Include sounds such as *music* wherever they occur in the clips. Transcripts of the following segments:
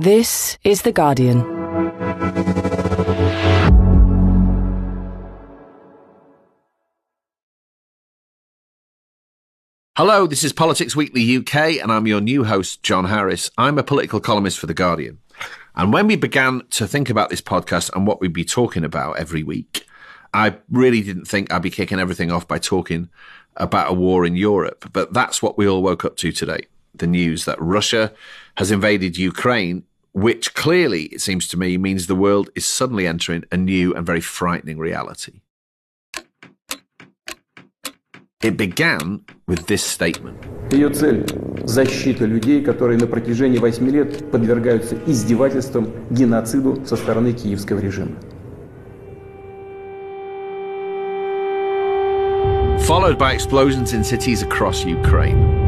This is The Guardian. Hello, this is Politics Weekly UK, and I'm your new host, John Harris. I'm a political columnist for The Guardian. And when we began to think about this podcast and what we'd be talking about every week, I really didn't think I'd be kicking everything off by talking about a war in Europe. But that's what we all woke up to today the news that Russia has invaded Ukraine, which clearly, it seems to me, means the world is suddenly entering a new and very frightening reality. It began with this statement. Ее цель – защита людей, которые на протяжении восьми лет подвергаются издевательствам, геноциду со стороны киевского режима. Followed by explosions in cities across Ukraine.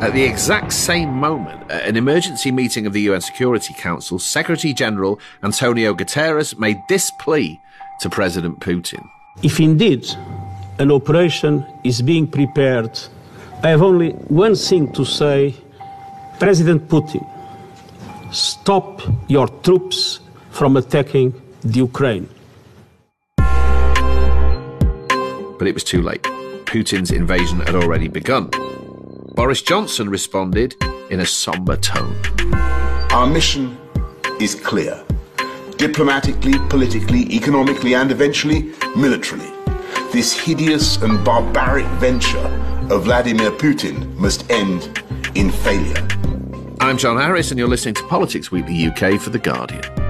At the exact same moment, at an emergency meeting of the UN Security Council, Secretary General Antonio Guterres made this plea to President Putin. If indeed an operation is being prepared, I have only one thing to say President Putin, stop your troops from attacking the Ukraine. But it was too late. Putin's invasion had already begun. Boris Johnson responded in a somber tone. Our mission is clear diplomatically, politically, economically, and eventually militarily. This hideous and barbaric venture of Vladimir Putin must end in failure. I'm John Harris, and you're listening to Politics Weekly UK for The Guardian.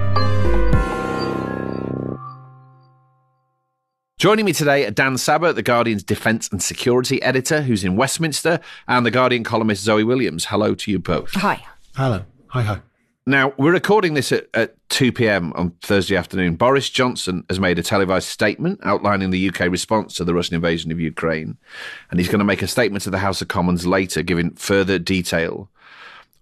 Joining me today are Dan Sabbagh, The Guardian's defence and security editor, who's in Westminster, and The Guardian columnist Zoe Williams. Hello to you both. Hi. Hello. Hi, hi. Now, we're recording this at, at 2 pm on Thursday afternoon. Boris Johnson has made a televised statement outlining the UK response to the Russian invasion of Ukraine. And he's going to make a statement to the House of Commons later, giving further detail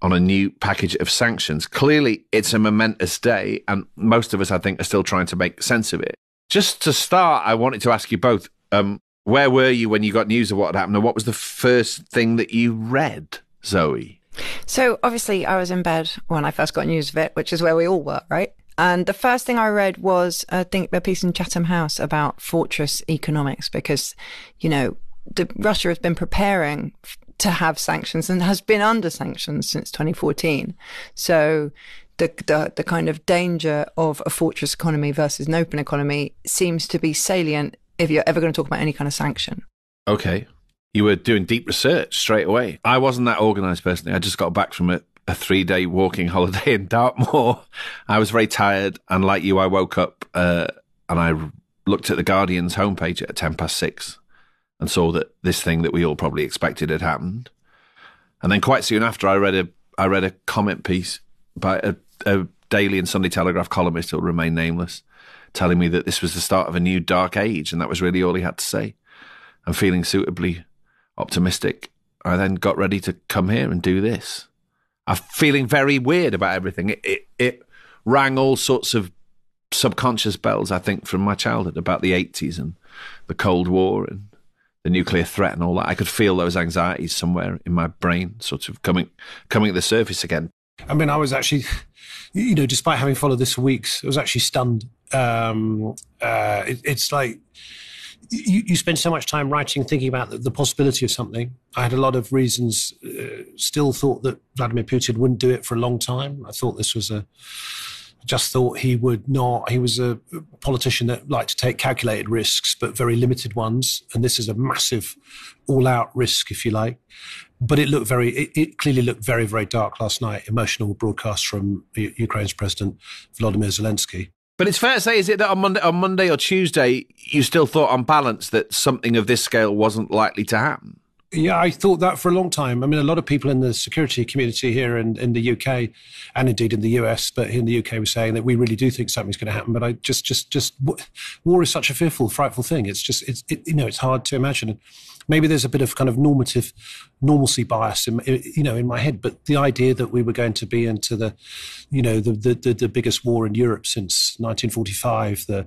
on a new package of sanctions. Clearly, it's a momentous day, and most of us, I think, are still trying to make sense of it. Just to start, I wanted to ask you both um, where were you when you got news of what had happened, and what was the first thing that you read, Zoe? So, obviously, I was in bed when I first got news of it, which is where we all were, right? And the first thing I read was I think a piece in Chatham House about fortress economics because, you know, the, Russia has been preparing to have sanctions and has been under sanctions since 2014. So the, the, the kind of danger of a fortress economy versus an open economy seems to be salient if you're ever going to talk about any kind of sanction. Okay. You were doing deep research straight away. I wasn't that organised personally. I just got back from a, a three day walking *laughs* holiday in Dartmoor. I was very tired. And like you, I woke up uh, and I looked at the Guardian's homepage at 10 past six and saw that this thing that we all probably expected had happened. And then quite soon after, I read a I read a comment piece by a a Daily and Sunday Telegraph columnist who'll remain nameless, telling me that this was the start of a new dark age, and that was really all he had to say. And feeling suitably optimistic, I then got ready to come here and do this. I'm feeling very weird about everything. It, it, it rang all sorts of subconscious bells, I think, from my childhood about the 80s and the Cold War and the nuclear threat and all that. I could feel those anxieties somewhere in my brain, sort of coming coming to the surface again. I mean, I was actually, you know, despite having followed this for weeks, I was actually stunned. Um, uh, it, it's like you, you, spend so much time writing, thinking about the, the, possibility of something. I had a lot of reasons. Uh, still thought that Vladimir Putin wouldn't do it for a long time. I thought this was a. Just thought he would not. He was a politician that liked to take calculated risks, but very limited ones. And this is a massive, all-out risk, if you like but it looked very, it, it, clearly looked very, very dark last night. Emotional broadcast from U- Ukraine's president, Volodymyr Zelensky. But it's fair to say, is it that on Monday, on Monday or Tuesday, you still thought on balance that something of this scale wasn't likely to happen? Yeah, I thought that for a long time. I mean, a lot of people in the security community here in, in the UK and indeed in the US, but in the UK were saying that we really do think something's going to happen. But I just, just, just, war is such a fearful, frightful thing. It's just, it's, it, you know, it's hard to imagine maybe there's a bit of kind of normative normalcy bias in you know in my head but the idea that we were going to be into the you know the the, the, biggest war in Europe since 1945 the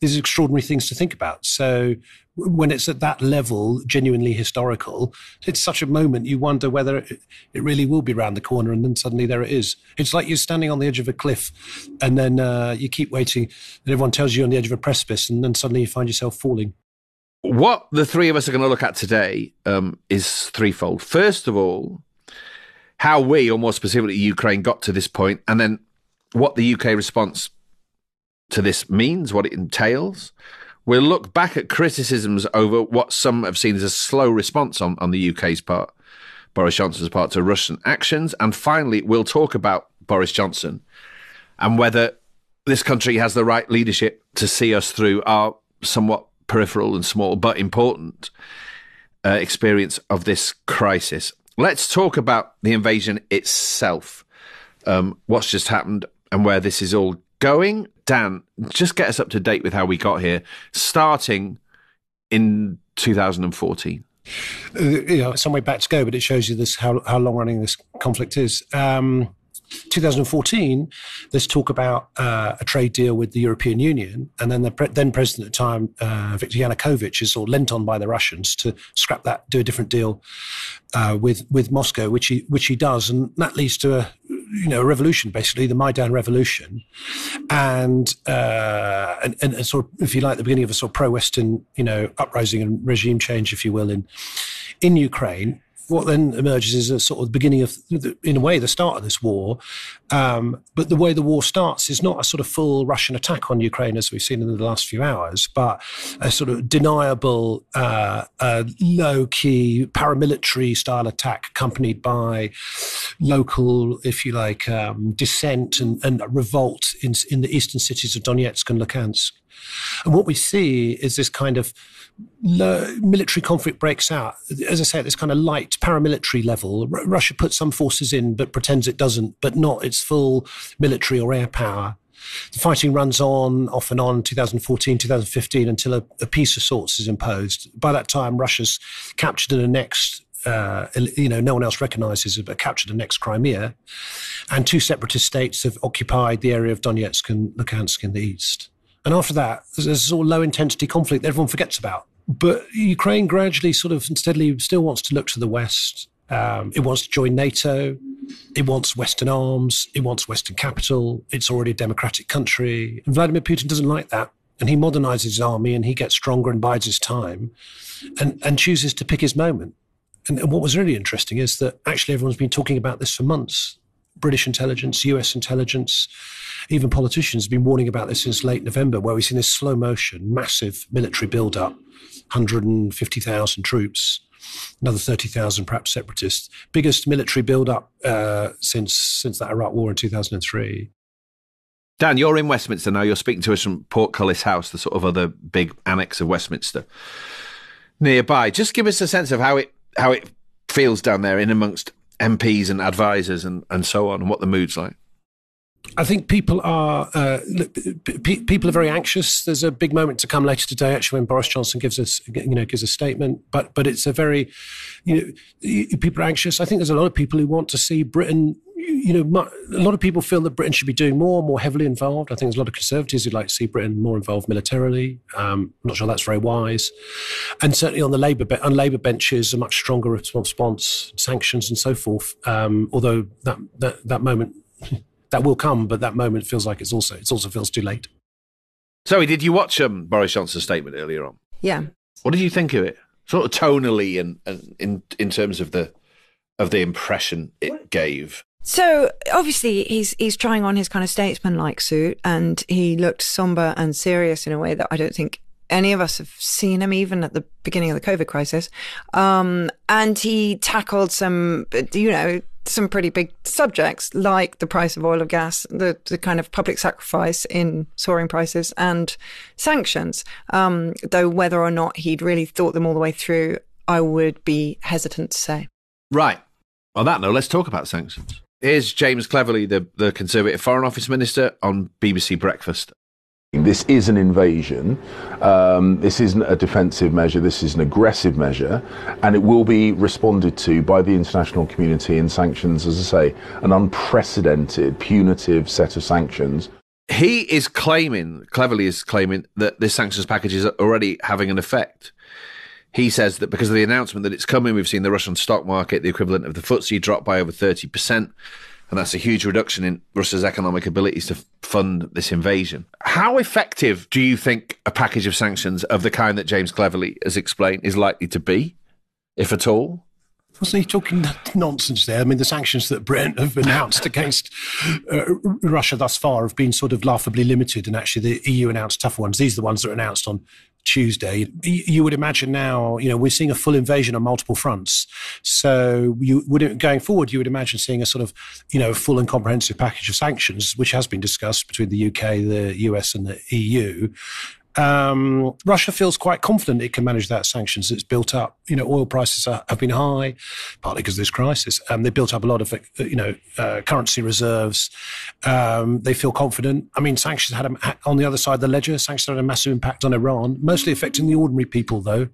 these extraordinary things to think about. So when it's at that level, genuinely historical, it's such a moment you wonder whether it, it really will be around the corner, and then suddenly there it is. It's like you're standing on the edge of a cliff, and then uh, you keep waiting, and everyone tells you you're on the edge of a precipice, and then suddenly you find yourself falling. What the three of us are going to look at today um, is threefold. First of all, how we, or more specifically Ukraine, got to this point, and then what the UK response to this means, what it entails. We'll look back at criticisms over what some have seen as a slow response on, on the UK's part, Boris Johnson's part to Russian actions. And finally, we'll talk about Boris Johnson and whether this country has the right leadership to see us through our somewhat peripheral and small but important uh, experience of this crisis. Let's talk about the invasion itself, um, what's just happened, and where this is all going. Dan, just get us up to date with how we got here, starting in 2014. Uh, you know, some way back to go, but it shows you this how how long running this conflict is. Um, 2014, there's talk about uh, a trade deal with the European Union, and then the pre- then president at the time, uh, Viktor Yanukovych, is sort of lent on by the Russians to scrap that, do a different deal uh, with with Moscow, which he which he does, and that leads to a you know a revolution, basically the Maidan revolution, and uh, and, and sort of if you like the beginning of a sort of pro-Western you know uprising and regime change, if you will, in in Ukraine what then emerges is a sort of beginning of, in a way, the start of this war. Um, but the way the war starts is not a sort of full Russian attack on Ukraine as we've seen in the last few hours, but a sort of deniable, uh, uh, low key paramilitary style attack accompanied by local, if you like, um, dissent and, and revolt in, in the eastern cities of Donetsk and Luhansk. And what we see is this kind of military conflict breaks out. As I say, at this kind of light paramilitary level, R- Russia puts some forces in but pretends it doesn't, but not its full military or air power. The fighting runs on, off and on, 2014, 2015, until a, a peace of sorts is imposed. By that time, Russia's captured and annexed uh, you know, no one else recognizes it, but captured the next Crimea. And two separatist states have occupied the area of Donetsk and Luhansk in the east. And after that, there's sort of low intensity conflict that everyone forgets about. But Ukraine gradually, sort of steadily, still wants to look to the West. Um, it wants to join NATO. It wants Western arms. It wants Western capital. It's already a democratic country. And Vladimir Putin doesn't like that. And he modernizes his army and he gets stronger and bides his time and, and chooses to pick his moment. And, and what was really interesting is that actually everyone's been talking about this for months. British intelligence, US intelligence, even politicians have been warning about this since late November, where we've seen this slow motion, massive military build-up, 150,000 troops, another 30,000 perhaps separatists, biggest military build-up uh, since since that Iraq War in 2003. Dan, you're in Westminster now. You're speaking to us from Portcullis House, the sort of other big annex of Westminster nearby. Just give us a sense of how it how it feels down there in amongst MPs and advisors and, and so on, and what the mood's like. I think people are uh, people are very anxious. There's a big moment to come later today, actually, when Boris Johnson gives us you know gives a statement. But but it's a very you know people are anxious. I think there's a lot of people who want to see Britain. You know, a lot of people feel that Britain should be doing more, more heavily involved. I think there's a lot of conservatives who'd like to see Britain more involved militarily. Um, I'm not sure that's very wise. And certainly on the Labour be- on Labour benches, a much stronger response, sanctions and so forth. Um, although that, that that moment *laughs* that will come, but that moment feels like it's also it also feels too late. Zoe, did you watch um, Boris Johnson's statement earlier on? Yeah. What did you think of it? Sort of tonally and, and in in terms of the of the impression it gave. So obviously he's he's trying on his kind of statesman-like suit, and he looked somber and serious in a way that I don't think any of us have seen him, even at the beginning of the COVID crisis. Um, and he tackled some, you know, some pretty big subjects like the price of oil and gas, the, the kind of public sacrifice in soaring prices, and sanctions. Um, though whether or not he'd really thought them all the way through, I would be hesitant to say. Right. On that note, let's talk about sanctions. Here's James Cleverly, the, the Conservative Foreign Office Minister, on BBC Breakfast. This is an invasion. Um, this isn't a defensive measure. This is an aggressive measure, and it will be responded to by the international community in sanctions. As I say, an unprecedented, punitive set of sanctions. he is claiming, Cleverly is claiming, that this sanctions package is already having an effect. He says that because of the announcement that it's coming, we've seen the Russian stock market, the equivalent of the FTSE, drop by over 30%. And that's a huge reduction in Russia's economic abilities to fund this invasion. How effective do you think a package of sanctions of the kind that James Cleverly has explained is likely to be, if at all? Wasn't he talking nonsense there? I mean, the sanctions that Britain have announced *laughs* against uh, Russia thus far have been sort of laughably limited, and actually the EU announced tougher ones. These are the ones that are announced on Tuesday. You would imagine now, you know, we're seeing a full invasion on multiple fronts. So you would going forward, you would imagine seeing a sort of, you know, full and comprehensive package of sanctions, which has been discussed between the UK, the US, and the EU. Um, Russia feels quite confident it can manage that sanctions. It's built up. You know, oil prices are, have been high, partly because of this crisis. Um, they built up a lot of, you know, uh, currency reserves. Um, they feel confident. I mean, sanctions had a, on the other side of the ledger. Sanctions had a massive impact on Iran, mostly affecting the ordinary people, though.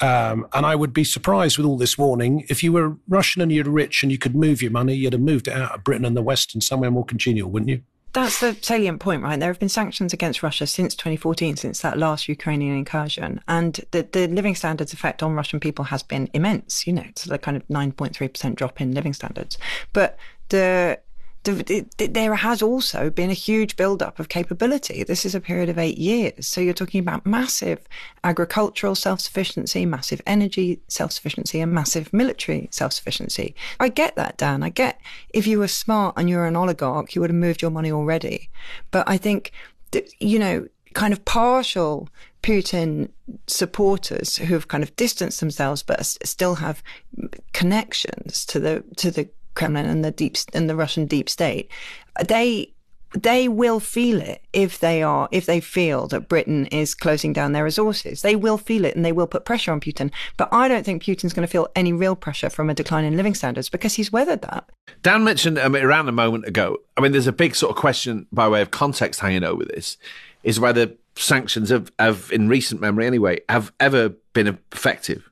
Um, and I would be surprised with all this warning if you were Russian and you're rich and you could move your money, you'd have moved it out of Britain and the West and somewhere more congenial, wouldn't you? That's the salient point, right? There have been sanctions against Russia since 2014, since that last Ukrainian incursion. And the, the living standards effect on Russian people has been immense, you know, it's the kind of 9.3% drop in living standards. But the there has also been a huge build-up of capability. This is a period of eight years. So you're talking about massive agricultural self-sufficiency, massive energy self-sufficiency, and massive military self-sufficiency. I get that, Dan. I get if you were smart and you're an oligarch, you would have moved your money already. But I think, that, you know, kind of partial Putin supporters who have kind of distanced themselves but still have connections to the to the Kremlin and the deep and the Russian deep state, they they will feel it if they are if they feel that Britain is closing down their resources. They will feel it and they will put pressure on Putin. But I don't think Putin's going to feel any real pressure from a decline in living standards because he's weathered that. Dan mentioned um, Iran a moment ago. I mean, there's a big sort of question by way of context hanging over this: is whether sanctions have, have in recent memory anyway, have ever been effective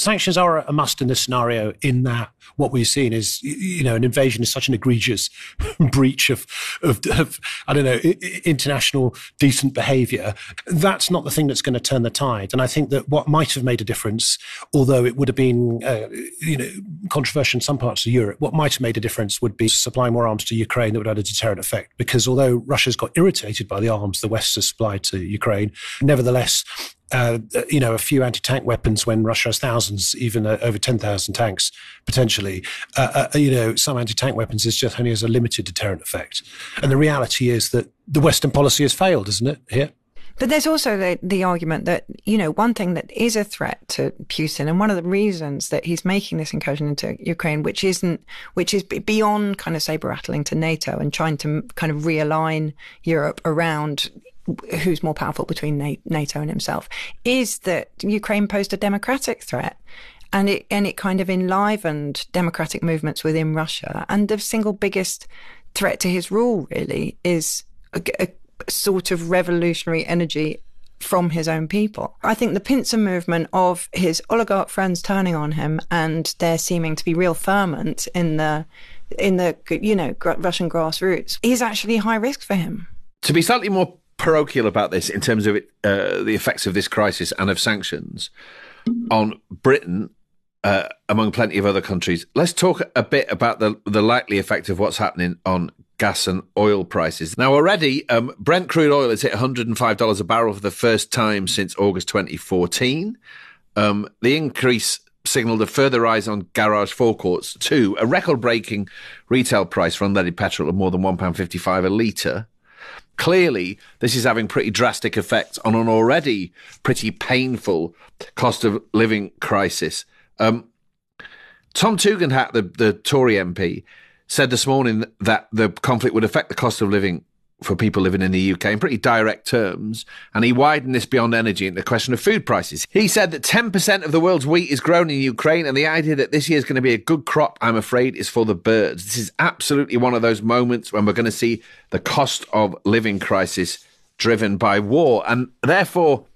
sanctions are a must in this scenario in that what we've seen is you know an invasion is such an egregious *laughs* breach of, of, of i don't know international decent behavior. That's not the thing that's going to turn the tide. And i think that what might have made a difference although it would have been uh, you know controversial in some parts of europe what might have made a difference would be supplying more arms to ukraine that would have a deterrent effect. Because although russia's got irritated by the arms the west has supplied to ukraine nevertheless uh, you know, a few anti-tank weapons when Russia has thousands, even uh, over 10,000 tanks potentially. Uh, uh, you know, some anti-tank weapons is just only has a limited deterrent effect. And the reality is that the Western policy has failed, isn't it? Here. But there's also the, the argument that, you know, one thing that is a threat to Putin and one of the reasons that he's making this incursion into Ukraine, which isn't, which is beyond kind of saber rattling to NATO and trying to kind of realign Europe around who's more powerful between NATO and himself, is that Ukraine posed a democratic threat. And it and it kind of enlivened democratic movements within Russia. And the single biggest threat to his rule really is a, a sort of revolutionary energy from his own people. I think the pincer movement of his oligarch friends turning on him and there seeming to be real ferment in the in the you know Russian grassroots is actually high risk for him. To be slightly more parochial about this in terms of it, uh, the effects of this crisis and of sanctions on Britain, uh, among plenty of other countries. Let's talk a bit about the the likely effect of what's happening on gas and oil prices. Now, already, um, Brent crude oil has hit $105 a barrel for the first time since August 2014. Um, the increase signalled a further rise on garage forecourts to a record-breaking retail price for unleaded petrol of more than £1.55 a litre. Clearly, this is having pretty drastic effects on an already pretty painful cost of living crisis. Um, Tom Tugendhat, the, the Tory MP, said this morning that the conflict would affect the cost of living for people living in the UK in pretty direct terms, and he widened this beyond energy into the question of food prices. He said that 10% of the world's wheat is grown in Ukraine, and the idea that this year is going to be a good crop, I'm afraid, is for the birds. This is absolutely one of those moments when we're going to see the cost of living crisis driven by war, and therefore,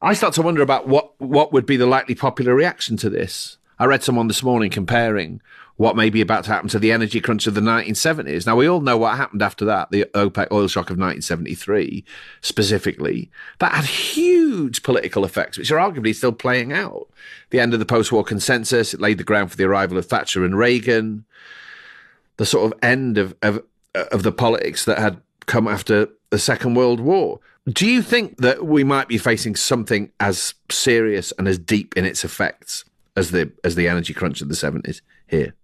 I start to wonder about what what would be the likely popular reaction to this. I read someone this morning comparing what may be about to happen to the energy crunch of the 1970s. Now, we all know what happened after that, the OPEC oil shock of 1973 specifically. That had huge political effects, which are arguably still playing out. The end of the post war consensus, it laid the ground for the arrival of Thatcher and Reagan, the sort of end of, of, of the politics that had come after the Second World War. Do you think that we might be facing something as serious and as deep in its effects as the as the energy crunch of the 70s here?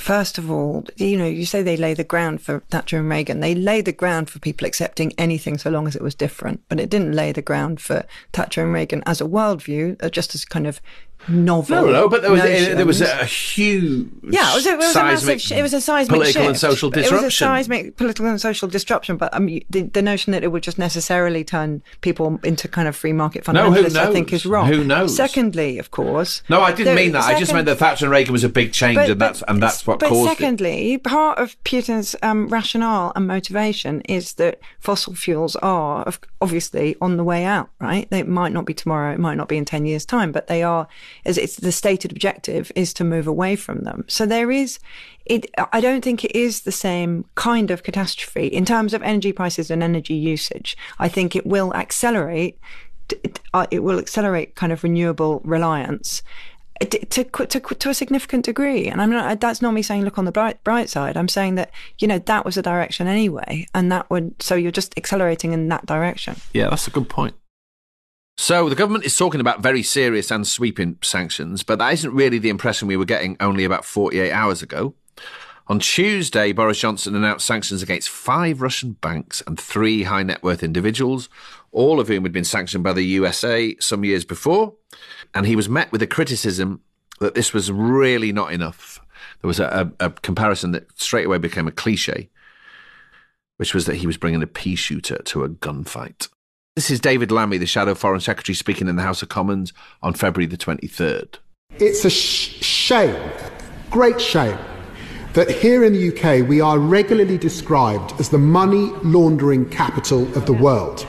First of all, you know, you say they lay the ground for Thatcher and Reagan. They laid the ground for people accepting anything so long as it was different. But it didn't lay the ground for Thatcher and Reagan as a worldview, uh, just as kind of novel. No, no, but there was a, there was a huge yeah, it was a, it was a massive, it was a seismic political shift. and social disruption. It was a seismic political and social disruption. But I mean, the, the notion that it would just necessarily turn people into kind of free market No, fundamentalists, I think, is wrong. Who knows? Secondly, of course, No, I didn't the mean that. I just meant that Thatcher and Reagan was a big change, but- and that's and that's what but caused it. secondly, part of Putin's um, rationale and motivation is that fossil fuels are obviously on the way out. Right? They might not be tomorrow. It might not be in ten years' time, but they are. As it's the stated objective is to move away from them. So there is. It, I don't think it is the same kind of catastrophe in terms of energy prices and energy usage. I think it will accelerate. It, uh, it will accelerate kind of renewable reliance to, to, to, to a significant degree. And I'm not, that's not me saying look on the bright, bright side. I'm saying that, you know, that was the direction anyway. And that would, so you're just accelerating in that direction. Yeah, that's a good point. So the government is talking about very serious and sweeping sanctions, but that isn't really the impression we were getting only about 48 hours ago. On Tuesday, Boris Johnson announced sanctions against five Russian banks and three high net worth individuals, all of whom had been sanctioned by the USA some years before. And he was met with a criticism that this was really not enough. There was a, a, a comparison that straight away became a cliche, which was that he was bringing a pea shooter to a gunfight. This is David Lammy, the Shadow Foreign Secretary, speaking in the House of Commons on February the 23rd. It's a sh- shame, great shame, that here in the UK we are regularly described as the money laundering capital of the world.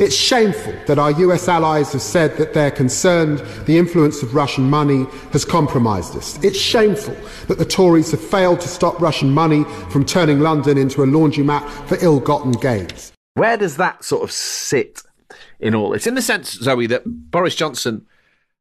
It's shameful that our US allies have said that they're concerned the influence of Russian money has compromised us. It's shameful that the Tories have failed to stop Russian money from turning London into a laundromat for ill gotten gains. Where does that sort of sit in all this? In the sense, Zoe, that Boris Johnson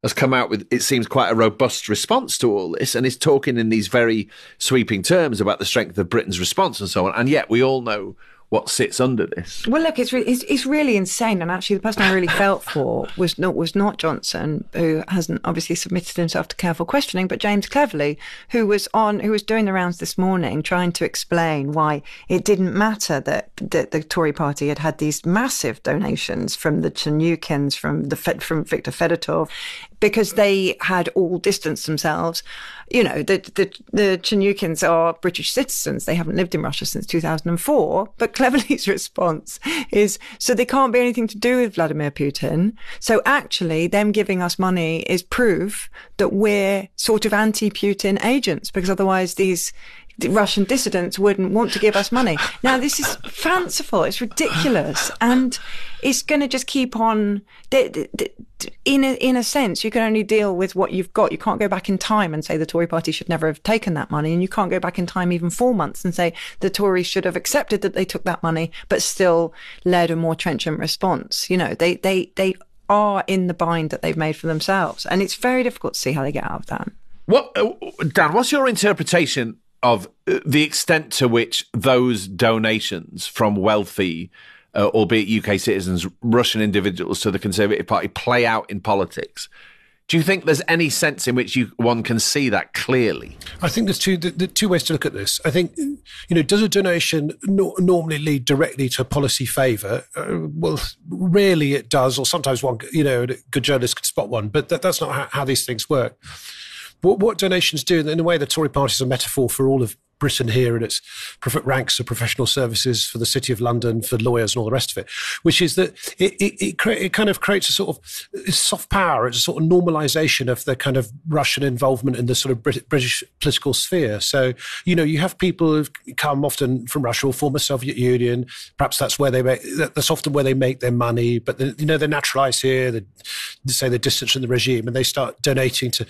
has come out with, it seems, quite a robust response to all this and is talking in these very sweeping terms about the strength of Britain's response and so on. And yet we all know what sits under this. Well, look, it's, re- it's it's really insane, and actually, the person I really felt *laughs* for was not was not Johnson, who hasn't obviously submitted himself to careful questioning, but James Cleverly, who was on who was doing the rounds this morning, trying to explain why it didn't matter that that the Tory Party had had these massive donations from the Chernukhins, from the Fed, from Viktor Fedotov, because they had all distanced themselves. You know, the the the Chernukhins are British citizens; they haven't lived in Russia since 2004, but. Cleverly's *laughs* response is so they can't be anything to do with Vladimir Putin. So actually, them giving us money is proof that we're sort of anti Putin agents because otherwise these Russian dissidents wouldn't want to give us money. Now, this is fanciful. It's ridiculous. And it's going to just keep on. In a, in a sense, you can only deal with what you've got. You can't go back in time and say the Tory party should never have taken that money. And you can't go back in time even four months and say the Tories should have accepted that they took that money, but still led a more trenchant response. You know, they, they, they are in the bind that they've made for themselves. And it's very difficult to see how they get out of that. What, uh, Dan, what's your interpretation of the extent to which those donations from wealthy, uh, albeit UK citizens, Russian individuals to the Conservative Party play out in politics? Do you think there's any sense in which you one can see that clearly? I think there's two the, the two ways to look at this. I think you know, does a donation no, normally lead directly to policy favour? Uh, well, rarely it does, or sometimes one you know, a good journalist could spot one, but that, that's not how, how these things work. What, what donations do, in a way, the Tory party is a metaphor for all of Britain here in its ranks of professional services for the City of London, for lawyers and all the rest of it, which is that it, it, it, cre- it kind of creates a sort of soft power, it's a sort of normalization of the kind of Russian involvement in the sort of Brit- British political sphere. So, you know, you have people who've come often from Russia or former Soviet Union. Perhaps that's where they make, that's often where they make their money, but, the, you know, they're naturalized here, they, say they're distant from the regime and they start donating to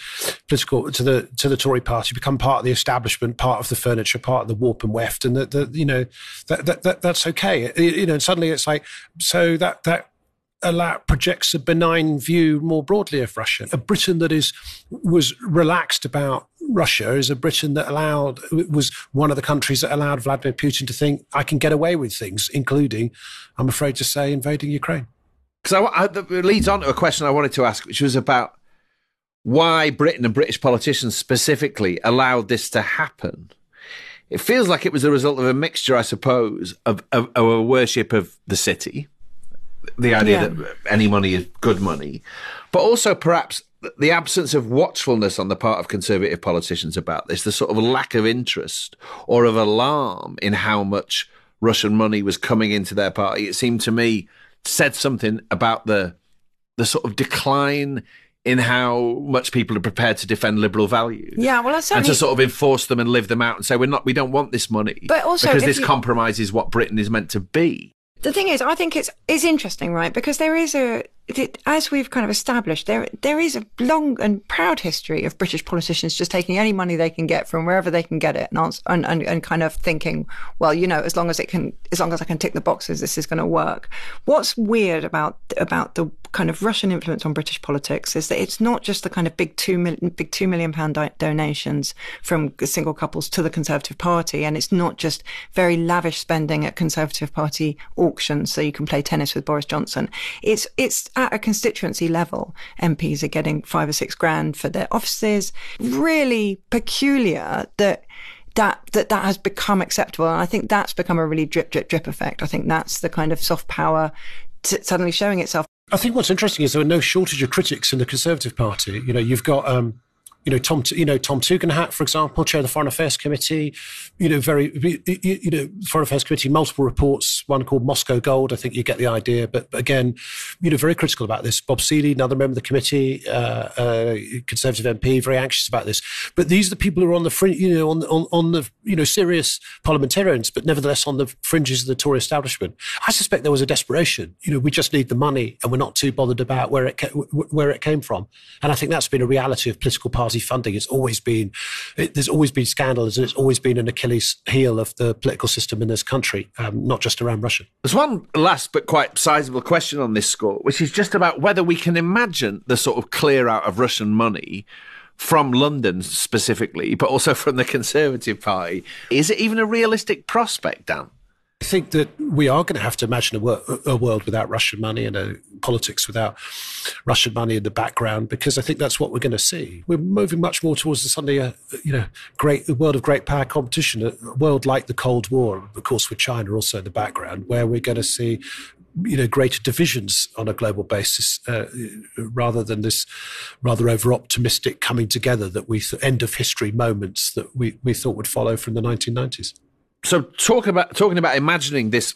political, to the, to the Tory party, become part of the establishment, part of the furniture furniture, part of the warp and weft, and that, you know that, that, that that's okay. You know, and suddenly it's like so that that allow, projects a benign view more broadly of Russia. A Britain that is was relaxed about Russia is a Britain that allowed was one of the countries that allowed Vladimir Putin to think I can get away with things, including, I'm afraid to say, invading Ukraine. Because it leads on to a question I wanted to ask, which was about why Britain and British politicians specifically allowed this to happen. It feels like it was a result of a mixture, I suppose, of, of, of a worship of the city, the idea yeah. that any money is good money, but also perhaps the absence of watchfulness on the part of conservative politicians about this, the sort of lack of interest or of alarm in how much Russian money was coming into their party. It seemed to me said something about the the sort of decline in how much people are prepared to defend liberal values. Yeah, well, I said and to sort of enforce them and live them out and say we're not, we don't want this money, but also because this you... compromises what Britain is meant to be. The thing is, I think it's is interesting, right? Because there is a as we've kind of established, there there is a long and proud history of British politicians just taking any money they can get from wherever they can get it, and and, and, and kind of thinking, well, you know, as long as it can, as long as I can tick the boxes, this is going to work. What's weird about about the kind of Russian influence on British politics is that it's not just the kind of big two million big two million pound donations from single couples to the Conservative Party, and it's not just very lavish spending at Conservative Party auctions so you can play tennis with Boris Johnson. It's it's at a constituency level, MPs are getting five or six grand for their offices. Really peculiar that that that that has become acceptable, and I think that's become a really drip drip drip effect. I think that's the kind of soft power t- suddenly showing itself. I think what's interesting is there are no shortage of critics in the Conservative Party. You know, you've got um, you know Tom, you know Tom Tugendhat, for example, chair of the Foreign Affairs Committee. You know, very you know Foreign Affairs Committee, multiple reports. One called Moscow Gold. I think you get the idea. But again, you know, very critical about this. Bob Seely, another member of the committee, uh, uh, Conservative MP, very anxious about this. But these are the people who are on the fringe, you know, on, on on the you know serious parliamentarians, but nevertheless on the fringes of the Tory establishment. I suspect there was a desperation. You know, we just need the money, and we're not too bothered about where it where it came from. And I think that's been a reality of political parties funding. It's always been, it, there's always been scandals and it's always been an Achilles heel of the political system in this country, um, not just around Russia. There's one last but quite sizable question on this score, which is just about whether we can imagine the sort of clear out of Russian money from London specifically, but also from the *laughs* Conservative Party. Is it even a realistic prospect, Dan? I think that we are going to have to imagine a, wor- a, world without Russian money and a politics without Russian money in the background, because I think that's what we're going to see. We're moving much more towards the suddenly a you know great a world of great power competition, a world like the Cold War, of course, with China also in the background, where we're going to see you know greater divisions on a global basis uh, rather than this rather over optimistic coming together that we th- end of history moments that we, we thought would follow from the 1990s so talk about talking about imagining this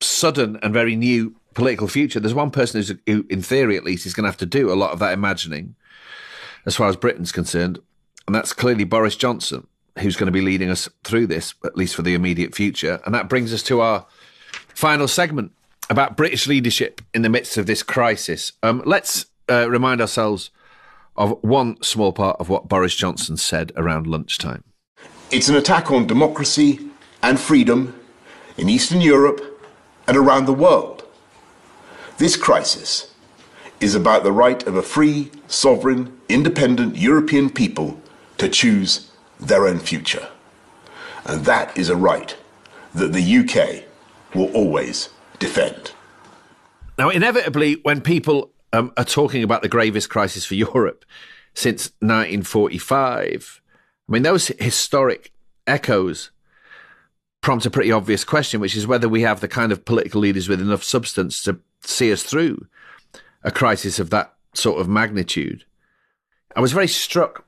sudden and very new political future. There's one person who, in theory at least, is going to have to do a lot of that imagining, as far as Britain's concerned, and that's clearly Boris Johnson, who's going to be leading us through this, at least for the immediate future. And that brings us to our final segment about British leadership in the midst of this crisis. Um, let's uh, remind ourselves of one small part of what Boris Johnson said around lunchtime. It's an attack on democracy and freedom in Eastern Europe and around the world. This crisis is about the right of a free, sovereign, independent European people to choose their own future. And that is a right that the UK will always defend. Now, inevitably, when people um, are talking about the gravest crisis for *laughs* Europe since 1945, I mean, those historic echoes prompt a pretty obvious question, which is whether we have the kind of political leaders with enough substance to see us through a crisis of that sort of magnitude. I was very struck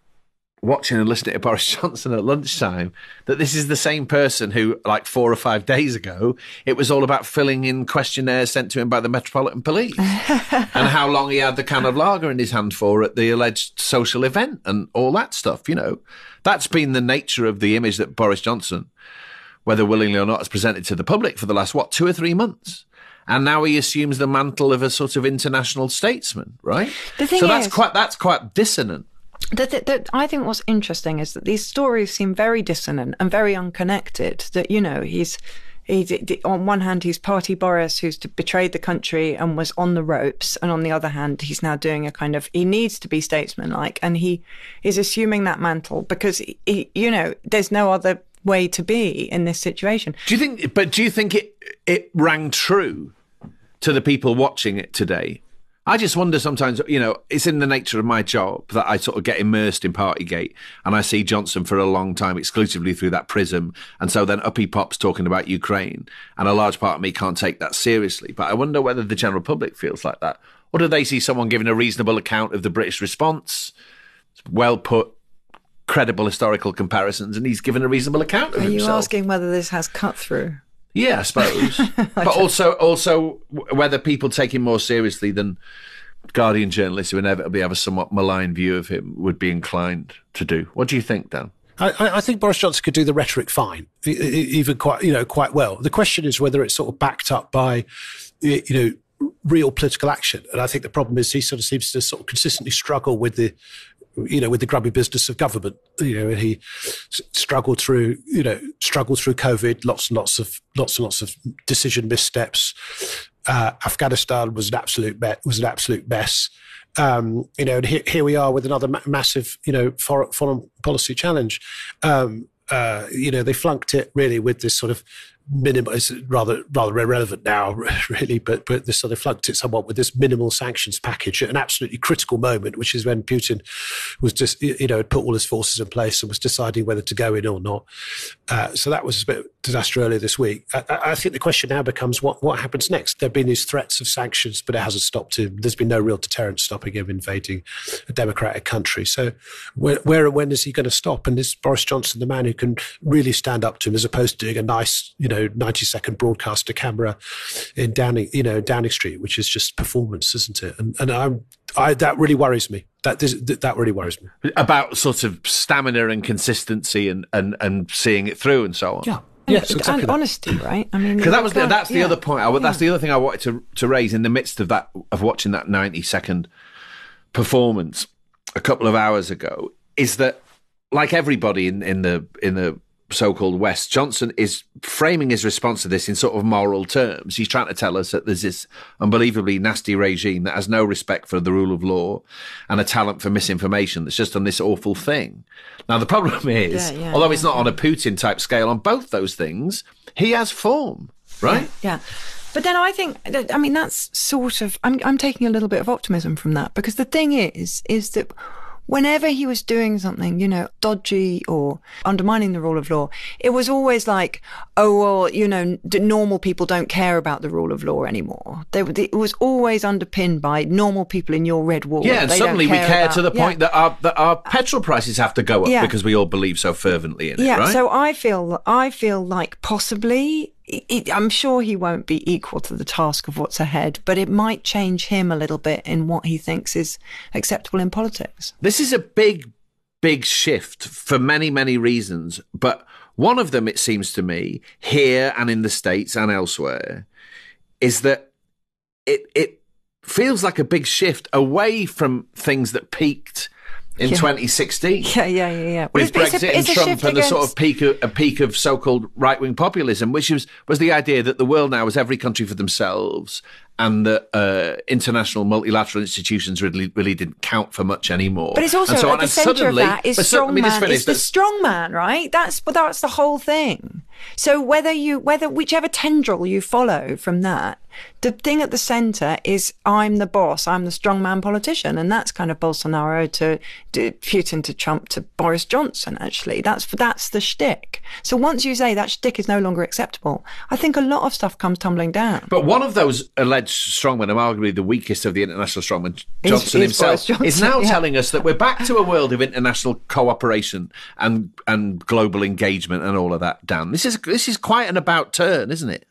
watching and listening to Boris *laughs* Johnson at lunchtime that this is the same person who, like four or five days ago, it was all about filling in questionnaires sent to him by the Metropolitan Police *laughs* and how long he had the can of lager in his hand for at the alleged social event and all that stuff. You know, that's been the nature of the image that Boris Johnson, whether willingly or not, has presented to the public for the last, what, two or three months. And now he assumes the mantle of a sort of international statesman, right? The thing so that's is- quite that's quite dissonant. I think what's interesting is that these stories seem very dissonant and very unconnected. That you know he's. He's, on one hand, he's party Boris, who's betrayed the country and was on the ropes, and on the other hand, he's now doing a kind of he needs to be statesmanlike, and he is assuming that mantle because he, you know there's no other way to be in this situation. Do you think? But do you think it it rang true to the people watching it today? I just wonder sometimes. You know, it's in the nature of my job that I sort of get immersed in Partygate, and I see Johnson for a long time exclusively through that prism, and so then up he pops talking about Ukraine, and a large part of me can't take that seriously. But I wonder whether the general public feels like that, or do they see someone giving a reasonable account of the British response, well put, credible historical comparisons, and he's given a reasonable account of Are you asking whether this has cut through? Yeah, I suppose. *laughs* but also, also whether people take him more seriously than Guardian journalists who inevitably have a somewhat malign view of him would be inclined to do. What do you think, Dan? I, I- I think Boris Johnson could do the rhetoric fine, even quite, you know, quite well. The question is whether it's sort of backed up by, you know, real political action. And I think the problem is he sort of seems to sort of consistently struggle with the, you know, with the grubby business of government. You know, he struggled through, you know, struggled through COVID, lots and lots of, lots and lots of decision missteps. Uh, Afghanistan was an absolute me- was an absolute mess. Um, you know, and here, here we are with another ma- massive, you know, foreign, foreign policy challenge. Um, uh, you know, they flunked it really with this sort of minimal, it's rather rather irrelevant now, *laughs* really, but but this sort of flunked it somewhat with this minimal sanctions package at an absolutely critical moment, which is when Putin was just, you know, had put all his forces in place and was deciding whether to go in or not. Uh, so that was a bit disaster earlier this week. I, I think the question now becomes what what happens next. There have been these threats of sanctions, but it hasn't stopped him. There's been no real deterrent stopping him invading a democratic country. So where, where and when is he going to stop? And is Boris Johnson the man who can really stand up to him as opposed to doing a nice, you know, 90 second broadcast to camera in Downing, you know, Downing Street, which is just performance, isn't it? And, and I'm, I, that really worries me. That, this, that really worries me. About sort of stamina and consistency and, and, and seeing it through and so on. Yeah. Yes, and exactly. that. honesty, right? I mean, Because that was the, that's the yeah. other point. I, That's the other thing I wanted to to raise in the midst of that of watching that ninety second performance a couple of hours ago is that like everybody in, in the in the so-called West, Johnson is framing his response to this in sort of moral terms. He's trying to tell us that there's this unbelievably nasty regime that has no respect for the rule of law and a talent for misinformation that's just done this awful thing. Now the problem *laughs* is, Yeah, yeah, although yeah, it's not on a Putin type scale on both those things, he has form, right? Yeah. But then I think, I mean, that's sort of, I'm, I'm taking a little bit of optimism from that because the thing is, is that whenever he was doing something, you know, dodgy or undermining the rule of law, it was always like, oh, well, you know, normal people don't care about the rule of law anymore. They, it was always underpinned by normal people in your red wall. Yeah, and suddenly we care to the about- yeah. point that our that our petrol prices have to go up Yeah. because we all believe so fervently in yeah it, right? so i feel i feel like possibly i'm sure he won't be equal to the task of what's ahead but it might change him a little bit in what he thinks is acceptable in politics This is a big, big shift for many, many reasons. But one of them, it seems to me, here and in the States and elsewhere, is that it it feels like a big shift away from things that peaked in Yeah. 2016. yeah yeah yeah yeah with it's- it's a- Brexit and Trump and the sort of peak of a peak of so-called right-wing populism, which was was the idea that the world now was every country for themselves, and that uh, international multilateral institutions really really didn't count for much anymore. but it's also and so at the centre of that is strong man. finish. It's the strong man, right? That's but that's the whole thing. So whether you, whether whichever tendril you follow from that, the thing at the center is I'm the boss, I'm the strongman politician, and that's kind of Bolsonaro to, to Putin to Trump to Boris Johnson. Actually, that's that's the shtick. So once you say that shtick is no longer acceptable, I think a lot of stuff comes tumbling down. But one of those alleged strongmen, and arguably the weakest of the international strongmen, Johnson is himself, Johnson, is now yeah. telling us that we're back to a world of international cooperation and and global engagement and all of that. Dan, this is this is quite an about turn, isn't it?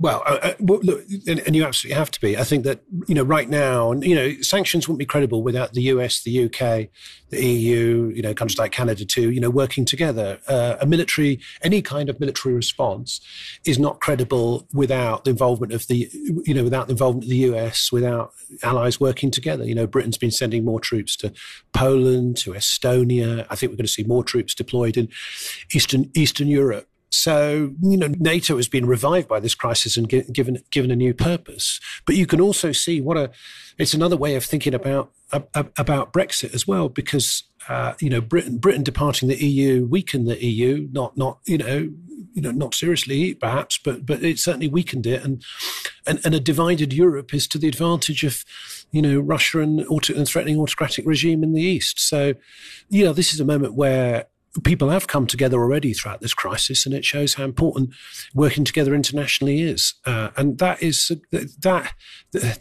Well, uh, uh, well look, and, and you absolutely have to be. I think that you know right now, and you know, sanctions wouldn't be credible without the US, the UK, the EU, you know, countries like Canada too, you know, working together. Uh, a military, any kind of military response, is not credible without the involvement of the, you know, without the involvement of the US, without allies working together. You know, Britain's been sending more troops to Poland, to Estonia. I think we're going to see more troops deployed in Eastern Eastern Europe. So, you know, NATO has been revived by this crisis and given given a new purpose. But you can also see what a it's another way of thinking about about Brexit as well, because uh, you know Britain Britain departing the EU weakened the EU, not not you know you know not seriously perhaps, but but it certainly weakened it, and and, and a divided Europe is to the advantage of you know Russia and, auto, and threatening autocratic regime in the east. So, you know, this is a moment where people have come together already throughout this crisis, and it shows how important working together internationally is. Uh, and that is that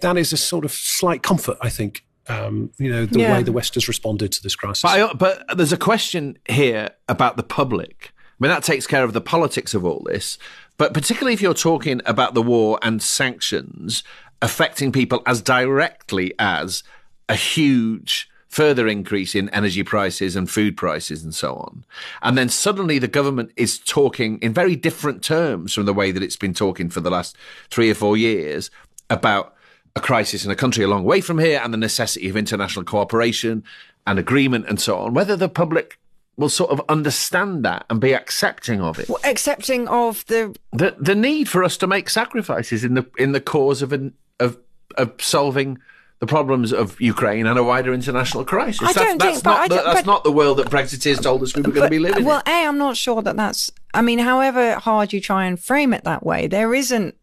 that is a sort of slight comfort, I think. Um, you know the Yeah. way the West has responded to this crisis. But, I, but there's a question here about the public. I mean, that takes care of the politics of all this. But particularly if you're talking about the war and sanctions affecting people as directly as a huge further increase in energy prices and food prices and so on. And then suddenly the government is talking in very different terms from the way that it's been talking for the last three or four years about a crisis in a country a long way from here and the necessity of international cooperation and agreement and so on, whether the public will sort of understand that and be accepting of it. Accepting of the The the need for us to make sacrifices in the in the cause of an of of solving the problems of Ukraine and a wider international crisis. I that's don't that's think- but not the, don't- that's but- not the world that Brexiteers told us we were going to be living well, in. A, I'm not sure that that's. I mean, however hard you try and frame it that way, there isn't.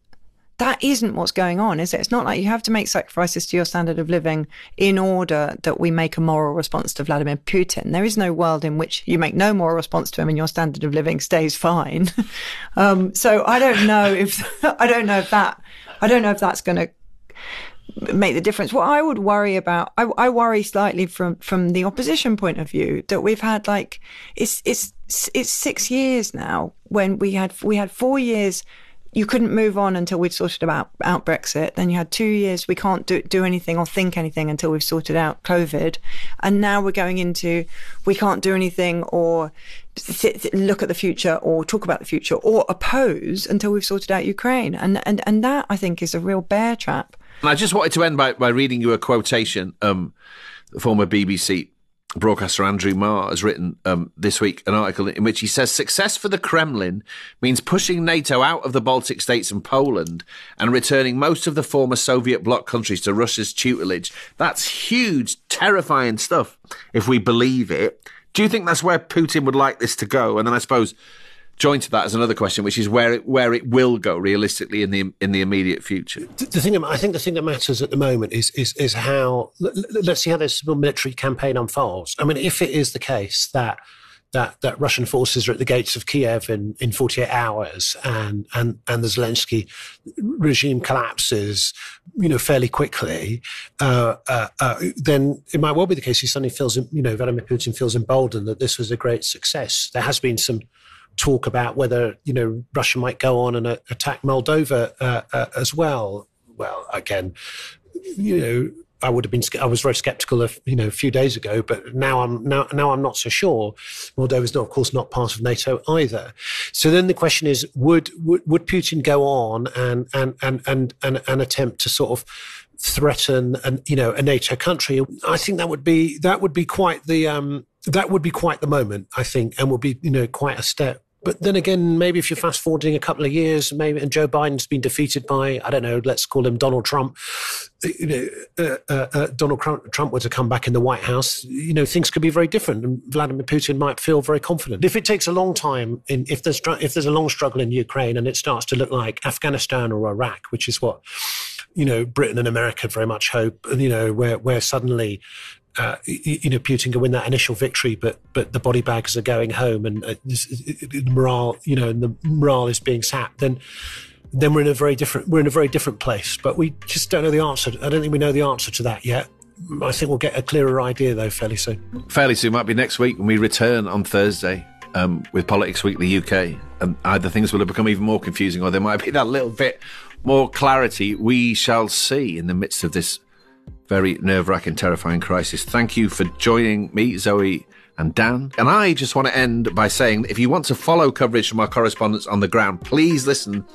That isn't what's going on, is it? It's not like you have to make sacrifices to your standard of living in order that we make a moral response to Vladimir Putin. There is no world in which you make no moral response to him and your standard of living stays fine. *laughs* um, so I don't know if *laughs* I don't know if that I don't know if that's going to make the difference. What I would worry about, I, I worry slightly from from the opposition point of view that we've had like it's it's it's six years now when we had we had four years. You couldn't move on until we'd sorted about out Brexit. Then you had two years we can't do do anything or think anything until we've sorted out COVID, and now we're going into we can't do anything or th- th- look at the future or talk about the future or oppose until we've sorted out Ukraine. And and and that I think is a real bear trap. And I just wanted to end by, by reading you a quotation. Um, the former BBC broadcaster Andrew Marr has written um, this week an article in which he says success for the Kremlin means pushing NATO out of the Baltic states and Poland and returning most of the former Soviet bloc countries to Russia's tutelage. That's huge, terrifying stuff if we believe it. Do you think that's where Putin would like this to go? And then I suppose joined to that is another question, which is where it where it will go realistically in the in the immediate future. the the thing I think the thing that matters at the moment is is is how let's see how this military campaign unfolds. I mean, if it is the case that that that Russian forces are at the gates of Kiev in, in 48 hours and and and the Zelensky regime collapses, you know, fairly quickly, uh, uh, uh, then it might well be the case he suddenly feels, you know, Vladimir Putin feels emboldened that this was a great success. There has been some talk about whether you know Russia might go on and uh, attack Moldova uh, uh, as well. Well, again, you know, I would have been. I was very sceptical of you know a few days ago, but now I'm now now I'm not so sure. Moldova is not, of course, not part of NATO either. So then the question is: Would would, would Putin go on and and and and and, and attempt to sort of threaten an you know a NATO country? I think that would be that would be quite the um, that would be quite the moment. I think, and would be you know quite a step But then again, maybe if you're fast forwarding a couple of years, maybe and Joe Biden's been defeated by I don't know, let's call him Donald Trump. You know, uh, uh, uh, Donald Trump were to come back in the White House, you know, things could be very different, and Vladimir Putin might feel very confident. If it takes a long time, in, if there's if there's a long struggle in Ukraine, and it starts to look like Afghanistan or Iraq, which is what you know Britain and America very much hope, you know, where where suddenly uh, you know, Putin can win that initial victory, but but the body bags are going home, and uh, the morale, you know, and the morale is being sapped. Then then we're in a very different we're in a very different place. But we just don't know the answer. I don't think we know the answer to that yet. I think we'll get a clearer idea though fairly soon. Fairly soon, might be next week when we return on Thursday um, with Politics Weekly UK, and either things will have become even more confusing, or there might be that little bit more clarity. We shall see in the midst of this very nerve wracking, terrifying crisis. Thank you for joining me, Zoe and Dan. And I just want to end by saying if you want to follow coverage from our correspondents on the ground, please listen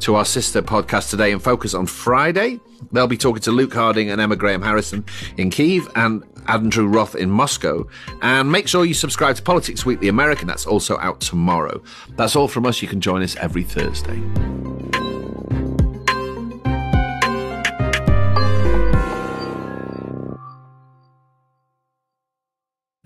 to our sister podcast Today in Focus on Friday. They'll be talking to Luke Harding and Emma Graham Harrison in Kiev and Andrew Roth in Moscow. And make sure you subscribe to Politics Weekly American. That's also out tomorrow. That's all from us. You can join us every Thursday.